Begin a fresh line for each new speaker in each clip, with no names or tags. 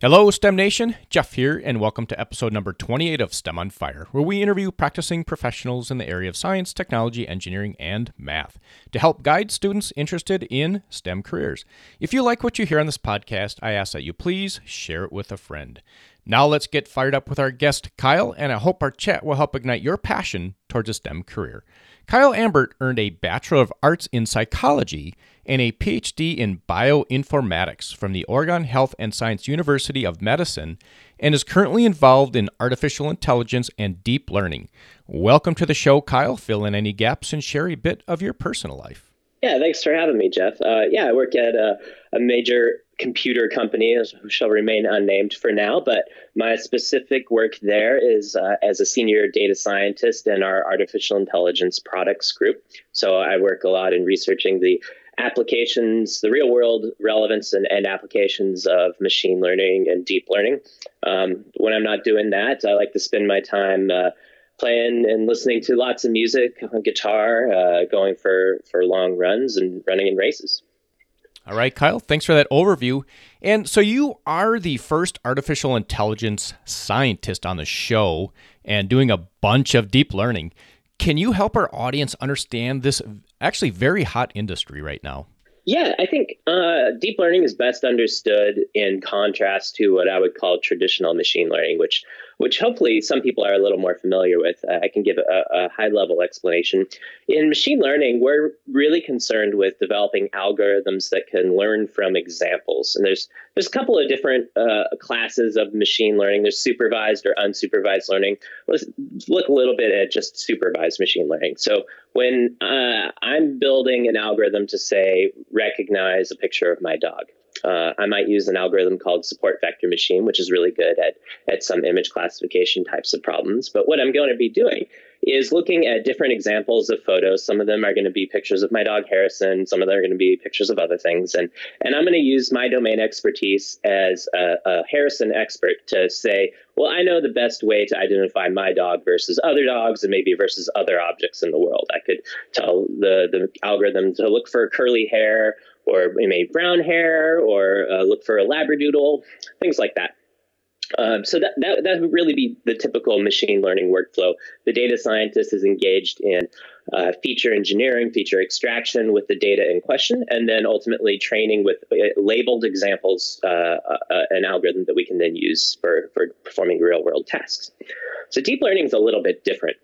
Hello, STEM Nation. Jeff here, and welcome to episode number 28 of STEM on Fire, where we interview practicing professionals in the area of science, technology, engineering, and math to help guide students interested in STEM careers. If you like what you hear on this podcast, I ask that you please share it with a friend. Now let's get fired up with our guest, Kyle, and I hope our chat will help ignite your passion towards a STEM career. Kyle Ambert earned a Bachelor of Arts in Psychology and a PhD in Bioinformatics from the Oregon Health and Science University of Medicine and is currently involved in artificial intelligence and deep learning. Welcome to the show, Kyle. Fill in any gaps and share a bit of your personal life.
Yeah, thanks for having me, Jeff. Uh, yeah, I work at a, a major computer company who shall remain unnamed for now, but my specific work there is uh, as a senior data scientist in our artificial intelligence products group. So I work a lot in researching the applications, the real world relevance and, and applications of machine learning and deep learning. Um, when I'm not doing that, I like to spend my time uh, playing and listening to lots of music on guitar, uh, going for, for long runs and running in races.
All right, Kyle, thanks for that overview. And so you are the first artificial intelligence scientist on the show and doing a bunch of deep learning. Can you help our audience understand this actually very hot industry right now?
Yeah, I think uh, deep learning is best understood in contrast to what I would call traditional machine learning, which which hopefully some people are a little more familiar with. Uh, I can give a, a, high level explanation. In machine learning, we're really concerned with developing algorithms that can learn from examples. And there's there's a couple of different uh, classes of machine learning. There's supervised or unsupervised learning. Let's look a little bit at just supervised machine learning. So when uh, I'm building an algorithm to say recognize a picture of my dog. Uh, I might use an algorithm called support vector machine, which is really good at, at some image classification types of problems. But what I'm going to be doing is looking at different examples of photos. Some of them are going to be pictures of my dog Harrison. Some of them are going to be pictures of other things. And, and I'm going to use my domain expertise as a, a Harrison expert to say, well, I know the best way to identify my dog versus other dogs and maybe versus other objects in the world. I could tell the, the algorithm to look for curly hair or maybe brown hair or uh, look for a labradoodle, things like that. Um, so that, that that would really be the typical machine learning workflow. The data scientist is engaged in uh, feature engineering, feature extraction with the data in question, and then ultimately training with uh, labeled examples, uh, uh, an algorithm that we can then use for, for performing real world tasks. So deep learning is a little bit different.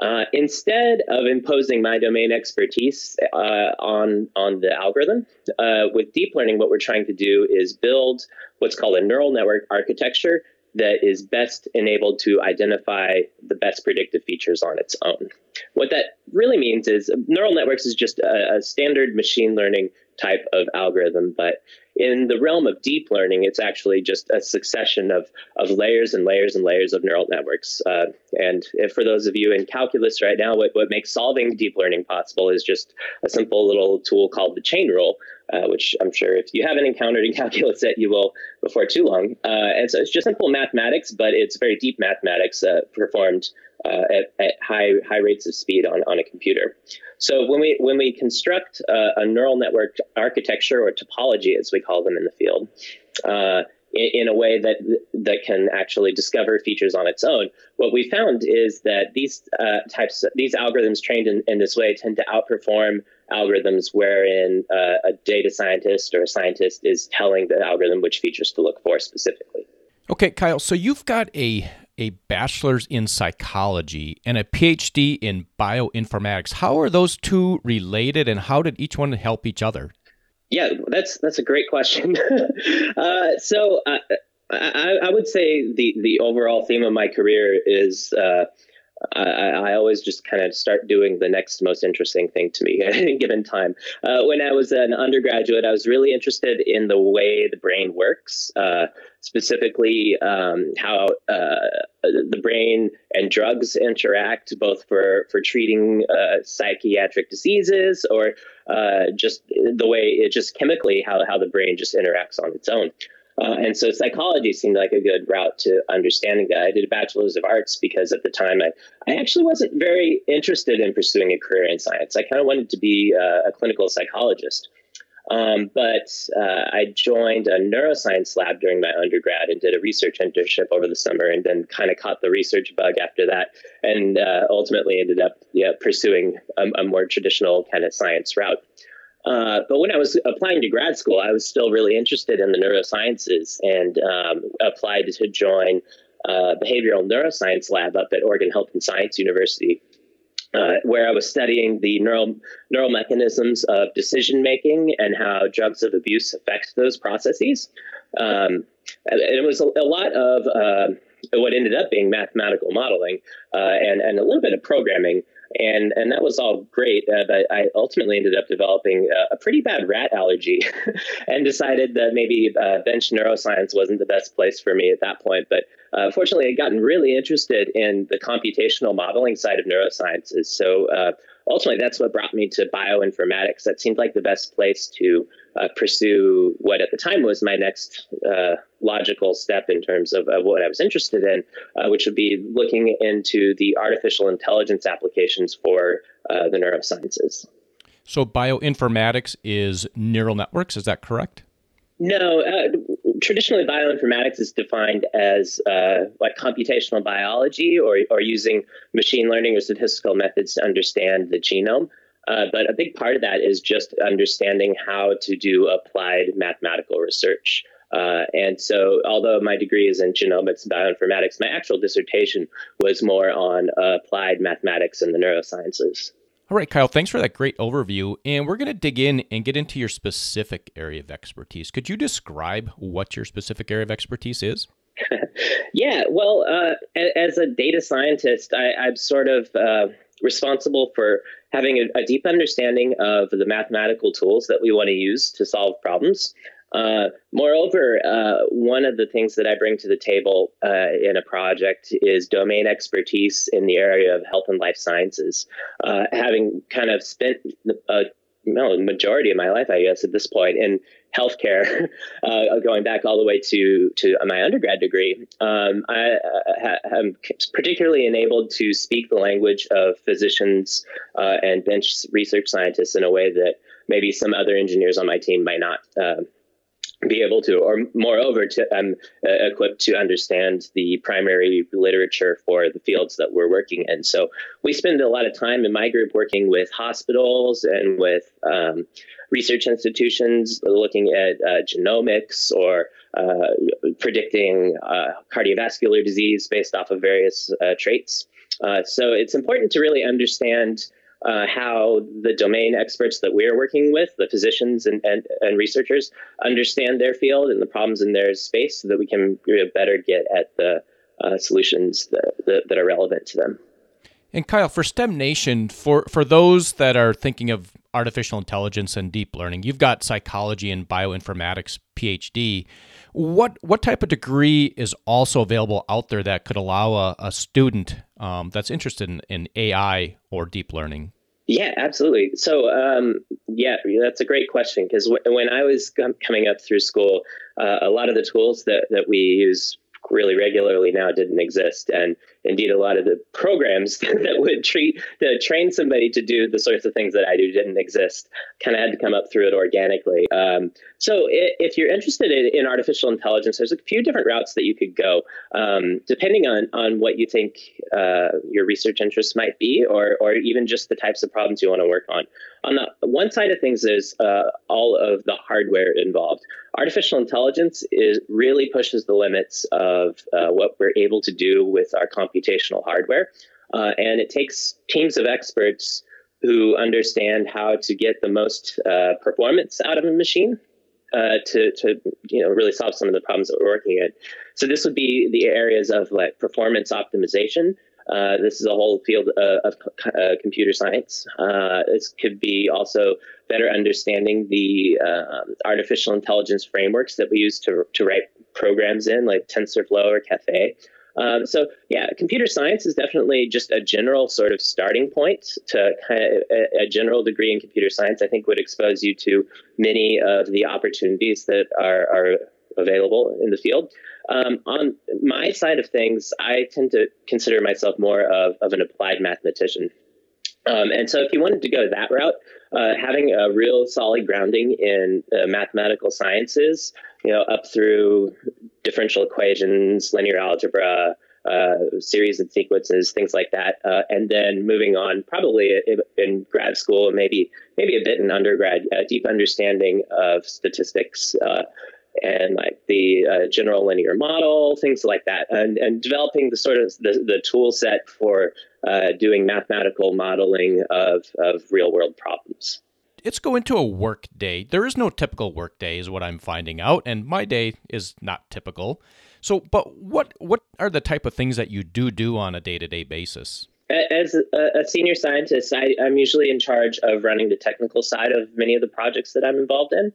Uh, instead of imposing my domain expertise uh, on on the algorithm, uh, with deep learning, what we're trying to do is build what's called a neural network architecture that is best enabled to identify the best predictive features on its own. What that really means is neural networks is just a, a standard machine learning type of algorithm, but in the realm of deep learning, it's actually just a succession of, of layers and layers and layers of neural networks. Uh, and for those of you in calculus right now, what, what makes solving deep learning possible is just a simple little tool called the chain rule, uh, which I'm sure if you haven't encountered in calculus yet, you will before too long. Uh, and so it's just simple mathematics, but it's very deep mathematics uh, performed uh, at, at, high high rates of speed on, on a computer. So when we when we construct uh, a neural network architecture or topology, as we call them in the field, in, in, a way that that can actually discover features on its own, what we found is that these uh, types these algorithms trained in, in this way tend to outperform algorithms wherein uh, a data scientist or a scientist is telling the algorithm which features to look for specifically.
Okay, Kyle. So you've got a a bachelor's in psychology and a PhD in bioinformatics. How are those two related, and how did each one help each other?
Yeah, that's that's a great question. uh, so uh, I, I, would say the the overall theme of my career is. I, I, always just kind of start doing the next most interesting thing to me at any given time. Uh, when I was an undergraduate, I was really interested in the way the brain works. Uh, specifically um, how uh, the brain and drugs interact, both for for treating uh, psychiatric diseases or uh, just the way it just chemically how how the brain just interacts on its own. Uh, and so psychology seemed like a good route to understanding that. I did a bachelor's of arts because at the time I, I actually wasn't very interested in pursuing a career in science. I kind of wanted to be uh, a clinical psychologist. Um, but uh, I joined a neuroscience lab during my undergrad and did a research internship over the summer, and then kind of caught the research bug after that, and uh, ultimately ended up yeah, pursuing a, a more traditional kind of science route. Uh, but when I was applying to grad school, I was still really interested in the neurosciences and um, applied to join uh, behavioral neuroscience lab up at Oregon Health and Science University, uh, where I was studying the neural neural mechanisms of decision making and how drugs of abuse affect those processes. Um, and it was a, a lot of uh, what ended up being mathematical modeling uh, and and a little bit of programming and and that was all great. Uh, but I ultimately ended up developing a, a pretty bad rat allergy, and decided that maybe uh, bench neuroscience wasn't the best place for me at that point. But uh, fortunately, I'd gotten really interested in the computational modeling side of neurosciences. So uh, ultimately, that's what brought me to bioinformatics. That seemed like the best place to uh, pursue what at the time was my next uh, logical step in terms of, of, what I was interested in, uh, which would be looking into the artificial intelligence applications for uh, the neurosciences.
So, bioinformatics is neural networks, is that correct?
No, uh, traditionally bioinformatics is defined as uh, like computational biology or, or using machine learning or statistical methods to understand the genome. Uh, but a big part of that is just understanding how to do applied mathematical research. Uh, and so, although my degree is in genomics and bioinformatics, my actual dissertation was more on uh, applied mathematics and the neurosciences.
All right, Kyle, thanks for that great overview. And we're going to dig in and get into your specific area of expertise. Could you describe what your specific area of expertise is?
yeah, well, uh, as a data scientist, I, am sort of uh, responsible for having a, a, deep understanding of the mathematical tools that we want to use to solve problems. Uh, moreover, uh, one of the things that I bring to the table uh, in a project is domain expertise in the area of health and life sciences. Uh, having kind of spent a well, majority of my life, I guess, at this point in healthcare, uh, going back all the way to to my undergrad degree, um, I am particularly enabled to speak the language of physicians and bench research scientists in a way that maybe some other engineers on my team might not be able to, or moreover, to um, uh, equipped to understand the primary literature for the fields that we're working in. So we spend a lot of time in my group working with hospitals and with um, research institutions, looking at uh, genomics or uh, predicting uh, cardiovascular disease based off of various uh, traits. Uh, so it's important to really understand uh, how the domain experts that we're working with, the physicians and, and, and, researchers, understand their field and the problems in their space so that we can better get at the uh, solutions that, that, that, are relevant to them.
And Kyle, for STEM Nation, for, for those that are thinking of artificial intelligence and deep learning, you've got psychology and bioinformatics PhD. What what type of degree is also available out there that could allow a, a student um, that's interested in, in AI or deep learning?
Yeah, absolutely. So, um, yeah, that's a great question because w- when I was coming up through school, uh, a lot of the tools that, that we use really regularly now didn't exist. And indeed, a lot of the programs that would treat to train somebody to do the sorts of things that I do didn't exist. Kind of had to come up through it organically. Um, so if you're interested in, in, artificial intelligence, there's a few different routes that you could go, um, depending on on what you think uh, your research interests might be, or or even just the types of problems you want to work on. On the one side of things is uh, all of the hardware involved. Artificial intelligence is really pushes the limits of uh, what we're able to do with our computational hardware, uh, and it takes teams of experts who understand how to get the most uh, performance out of a machine uh, to to you know really solve some of the problems that we're working at. So this would be the areas of like performance optimization. Uh, this is a whole field uh, of uh, computer science. Uh, this could be also better understanding the um, artificial intelligence frameworks that we use to to write programs in, like TensorFlow or Caffe. Um, so yeah, computer science is definitely just a general sort of starting point to kind of a, a, general degree in computer science. I think would expose you to many of the opportunities that are, are available in the field. Um, on my side of things, I tend to consider myself more of, of an applied mathematician. Um, and so, if you wanted to go that route, uh, having a real solid grounding in uh, mathematical sciences, you know, up through differential equations, linear algebra, uh, series and sequences, things like that, uh, and then moving on, probably in, grad school, maybe maybe a bit in undergrad, a deep understanding of statistics uh, and like the uh, general linear model, things like that, and, and developing the sort of the, the tool set for uh, doing mathematical modeling of, of real world problems.
Let's go into a work day. There is no typical work day, is what I'm finding out, and my day is not typical. So, but what what are the type of things that you do do on a day to day basis?
As a, senior scientist, I, I'm usually in charge of running the technical side of many of the projects that I'm involved in.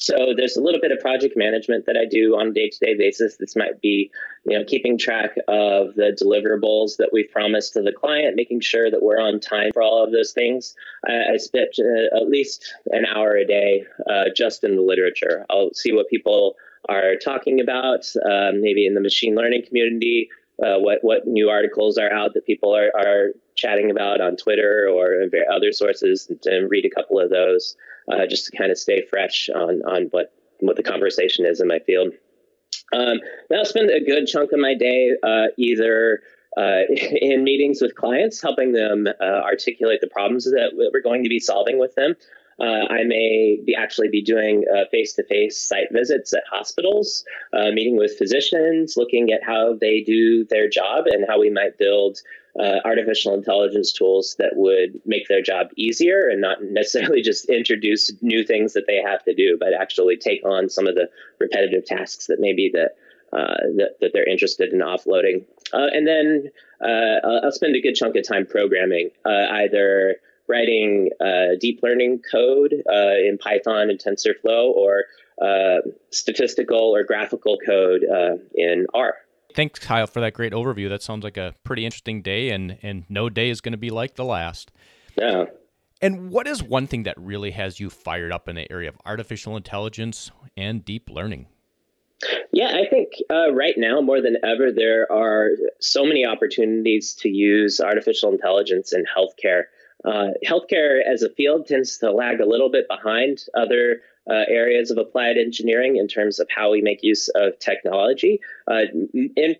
So there's a little bit of project management that I do on a day-to-day basis. This might be, you know, keeping track of the deliverables that we've promised to the client, making sure that we're on time for all of those things. I, I spend uh, at least an hour a day uh, just in the literature. I'll see what people are talking about, um, maybe in the machine learning community, uh, what what new articles are out that people are, are chatting about on Twitter or other sources, and read a couple of those uh, just to kind of stay fresh on on what what the conversation is in my field. Um, I'll spend a good chunk of my day uh, either uh, in meetings with clients, helping them uh, articulate the problems that we're going to be solving with them, uh, I may be actually be doing face to face site visits at hospitals, uh, meeting with physicians, looking at how they do their job and how we might build uh, artificial intelligence tools that would make their job easier and not necessarily just introduce new things that they have to do, but actually take on some of the repetitive tasks that maybe that uh, that, that, they're interested in offloading. Uh, and then uh, I'll spend a good chunk of time programming, uh, either writing uh, deep learning code in Python and TensorFlow or statistical or graphical code in R.
Thanks, Kyle, for that great overview. That sounds like a pretty interesting day, and, and no day is going to be like the last.
Yeah.
And what is one thing that really has you fired up in the area of artificial intelligence and deep learning?
Yeah, I think uh, right now more than ever, there are so many opportunities to use artificial intelligence in healthcare. Uh, healthcare as a field tends to lag a little bit behind other uh, areas of applied engineering in terms of how we make use of technology. Uh, in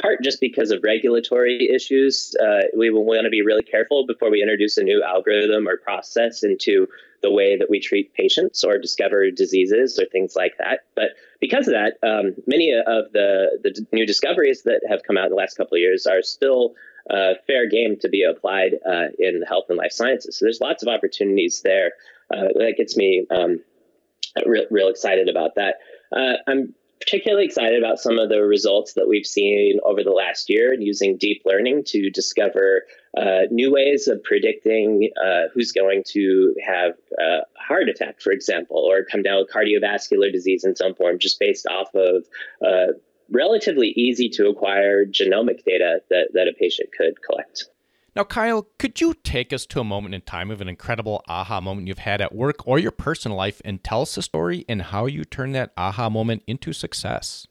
part just because of regulatory issues, uh, we want to be really careful before we introduce a new algorithm or process into the way that we treat patients or discover diseases or things like that. But because of that, um, many of the, the new discoveries that have come out in the last couple of years are still uh, fair game to be applied uh, in the health and life sciences. So there's lots of opportunities there. Uh, that gets me um, real, real excited about that. Uh, I'm particularly excited about some of the results that we've seen over the last year using deep learning to discover uh, new ways of predicting uh, who's going to have a heart attack, for example, or come down with cardiovascular disease in some form, just based off of uh, relatively easy to acquire genomic data that, that a patient could collect.
Now, Kyle, could you take us to a moment in time of an incredible aha moment you've had at work or your personal life and tell us the story and how you turned that aha moment into success?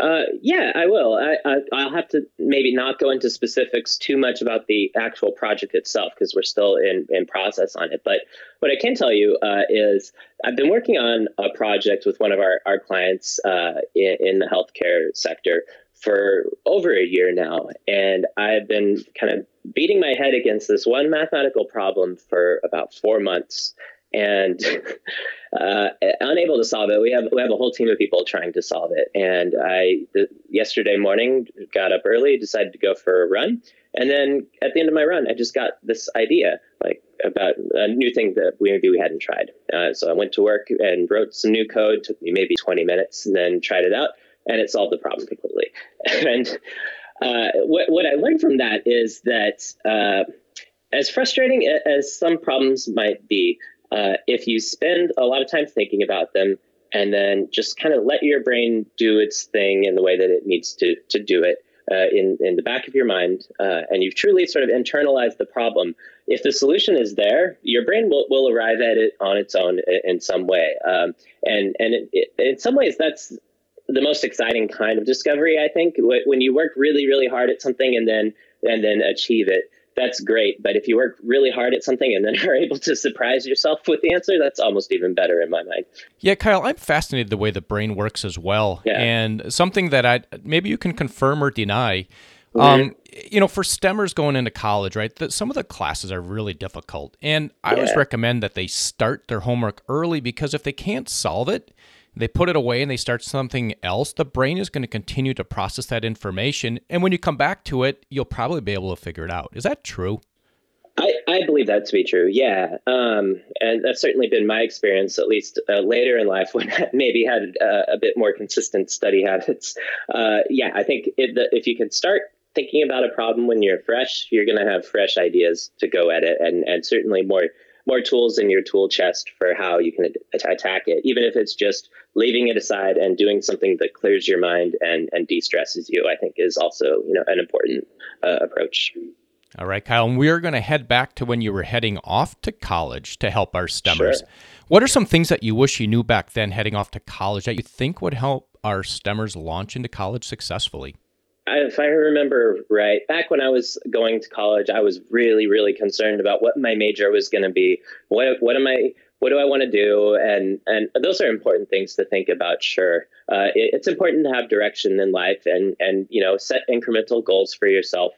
Uh, yeah, I will. I, will have to maybe not go into specifics too much about the actual project itself because we're still in, in process on it. But what I can tell you uh, is I've been working on a project with one of our, our clients uh, in, in the healthcare sector for over a year now. And I've been kind of beating my head against this one mathematical problem for about four months and uh, unable to solve it. We have we have a whole team of people trying to solve it. And I the, yesterday morning got up early, decided to go for a run, and then at the end of my run, I just got this idea like about a new thing that we maybe we hadn't tried. Uh, so I went to work and wrote some new code. Took me maybe 20 minutes, and then tried it out, and it solved the problem completely. and uh, what what I learned from that is that uh, as frustrating as some problems might be, uh, if you spend a lot of time thinking about them and then just kind of let your brain do its thing in the way that it needs to to do it uh, in in the back of your mind, uh, and you've truly sort of internalized the problem. If the solution is there, your brain will, will arrive at it on its own in, in some way. Um, and and it, it, in some ways, that's the most exciting kind of discovery. I think when you work really really hard at something and then and then achieve it that's great. But if you work really hard at something and then are able to surprise yourself with the answer, that's almost even better in my mind.
Yeah, Kyle, I'm fascinated the way the brain works as well. Yeah. And something that I maybe you can confirm or deny. Mm-hmm. Um, you know, for STEMers going into college, right? The, some of the classes are really difficult, and I yeah. always recommend that they start their homework early because if they can't solve it, they put it away and they start something else, the brain is going to continue to process that information. And when you come back to it, you'll probably be able to figure it out. Is that true?
I, I believe that to be true. Yeah. Um, and that's certainly been my experience, at least uh, later in life when I maybe had uh, a bit more consistent study habits. Uh, yeah, I think it, the, if you can start thinking about a problem when you're fresh, you're going to have fresh ideas to go at it and, and certainly more more tools in your tool chest for how you can attack it, even if it's just leaving it aside and doing something that clears your mind and, and de-stresses you, I think is also, you know, an important uh, approach.
All right, Kyle, and we are going to head back to when you were heading off to college to help our stemmers. Sure. What are some things that you wish you knew back then heading off to college that you think would help our stemmers launch into college successfully?
If I remember right, back when I was going to college, I was really, really concerned about what my major was going to be. What what am I? What do I want to do? And and those are important things to think about. Sure, uh, it, it's important to have direction in life and and you know set incremental goals for yourself.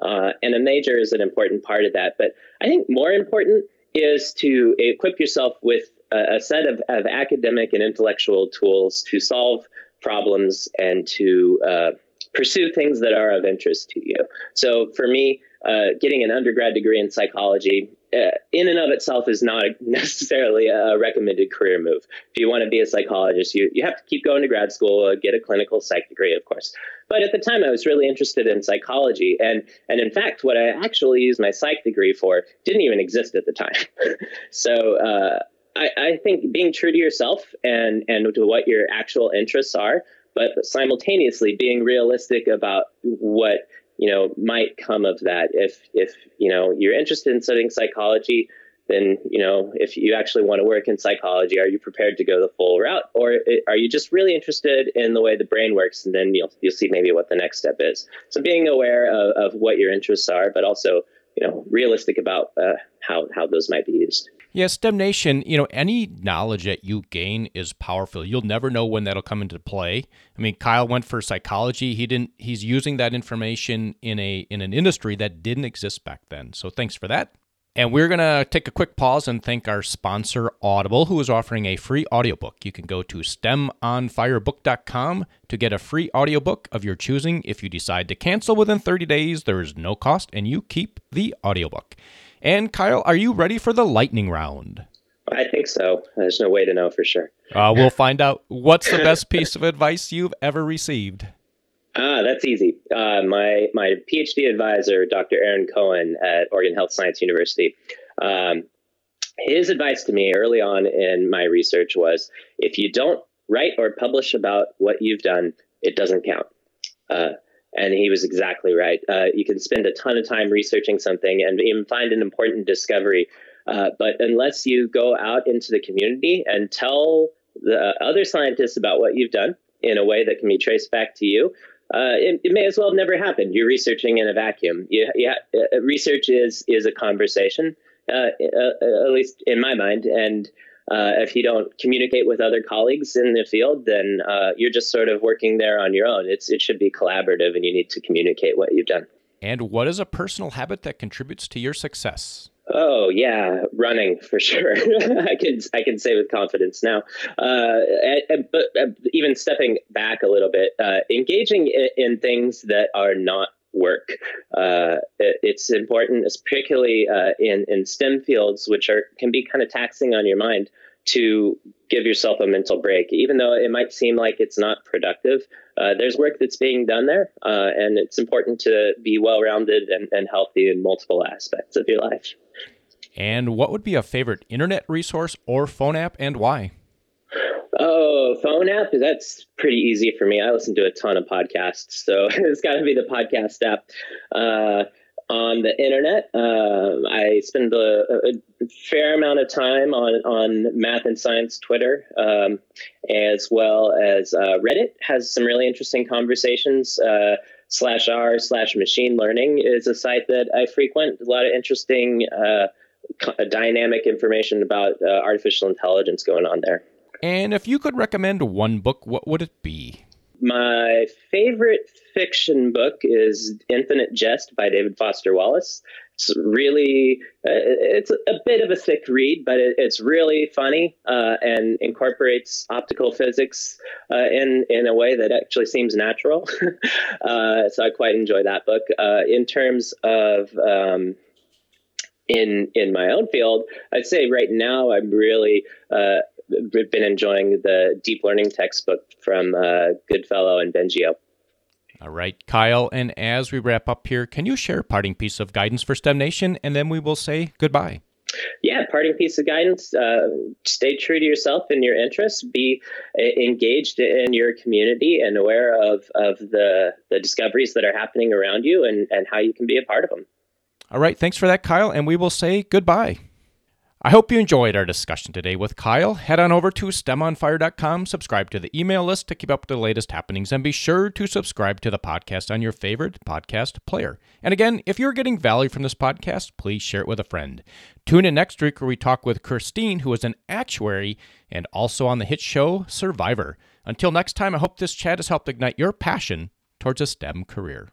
Uh, and a major is an important part of that. But I think more important is to equip yourself with a, a set of, of academic and intellectual tools to solve problems and to uh, pursue things that are of interest to you. So for me, uh, getting an undergrad degree in psychology uh, in and of itself is not necessarily a recommended career move. If you want to be a psychologist, you, you have to keep going to grad school, uh, get a clinical psych degree, of course. But at the time, I was really interested in psychology. And, and in fact, what I actually used my psych degree for didn't even exist at the time. so uh, I, I think being true to yourself and, and to what your actual interests are but simultaneously being realistic about what you know might come of that. If if you know you're interested in studying psychology then you know if you actually want to work in psychology are you prepared to go the full route? Or are you just really interested in the way the brain works? And then you'll you'll see maybe what the next step is. So being aware of, of what your interests are but also you know realistic about uh, how how those might be used
yeah, STEM Nation, you know, any knowledge that you gain is powerful. You'll never know when that'll come into play. I mean, Kyle went for psychology. He didn't he's using that information in a in an industry that didn't exist back then. So thanks for that. And we're going to take a quick pause and thank our sponsor, Audible, who is offering a free audiobook. You can go to stemonfirebook.com to get a free audiobook of your choosing. If you decide to cancel within 30 days, there is no cost and you keep the audiobook. And Kyle, are you ready for the lightning round?
I think so. There's no way to know for sure.
Uh, we'll find out. What's the best piece of advice you've ever received?
Ah, that's easy. Uh, my my PhD advisor, Dr. Aaron Cohen at Oregon Health Science University, um, his advice to me early on in my research was: if you don't write or publish about what you've done, it doesn't count. Uh, and he was exactly right. Uh, you can spend a ton of time researching something and even find an important discovery. Uh, but unless you go out into the community and tell the other scientists about what you've done in a way that can be traced back to you, uh, it, it, may as well have never happened. You're researching in a vacuum. You, you ha- uh, research is is a conversation, uh, uh, at least in my mind, and uh, if you don't communicate with other colleagues in the field, then uh, you're just sort of working there on your own. It's it should be collaborative, and you need to communicate what you've done.
And what is a personal habit that contributes to your success?
Oh yeah, running for sure. I can I can say with confidence now. Uh, but uh, even stepping back a little bit, uh, engaging in, in, things that are not work. Uh, it, it's important, particularly uh, in in STEM fields, which are can be kind of taxing on your mind, to give yourself a mental break, even though it might seem like it's not productive. Uh, there's work that's being done there, uh, and it's important to be well rounded and, and healthy in multiple aspects of your life.
And what would be a favorite internet resource or phone app, and why?
Oh, phone app? That's pretty easy for me. I listen to a ton of podcasts, so it's got to be the podcast app. Uh, on the internet. Uh, I spend a, a, fair amount of time on, on math and science Twitter, um, as well as uh, Reddit has some really interesting conversations. Uh, slash r slash machine learning is a site that I frequent. A lot of interesting uh, dynamic information about uh, artificial intelligence going on there.
And if you could recommend one book, what would it be?
My favorite fiction book is Infinite Jest by David Foster Wallace. It's really, uh, it's a bit of a thick read, but it, it's really funny uh, and incorporates optical physics uh, in in a way that actually seems natural. Uh, so I quite enjoy that book. Uh, in terms of um, in in my own field, I'd say right now I'm really uh, been enjoying the deep learning textbook from uh, Goodfellow and Bengio.
All right, Kyle. And as we wrap up here, can you share a parting piece of guidance for STEM Nation, and then we will say goodbye.
Yeah, parting piece of guidance: uh, stay true to yourself and your interests. Be uh, engaged in your community and aware of of the the discoveries that are happening around you, and and how you can be a part of them.
All right, thanks for that, Kyle, and we will say goodbye. I hope you enjoyed our discussion today with Kyle. Head on over to STEMOnFire.com, subscribe to the email list to keep up with the latest happenings, and be sure to subscribe to the podcast on your favorite podcast player. And again, if you're getting value from this podcast, please share it with a friend. Tune in next week where we talk with Christine, who is an actuary and also on the hit show Survivor. Until next time, I hope this chat has helped ignite your passion towards a STEM career.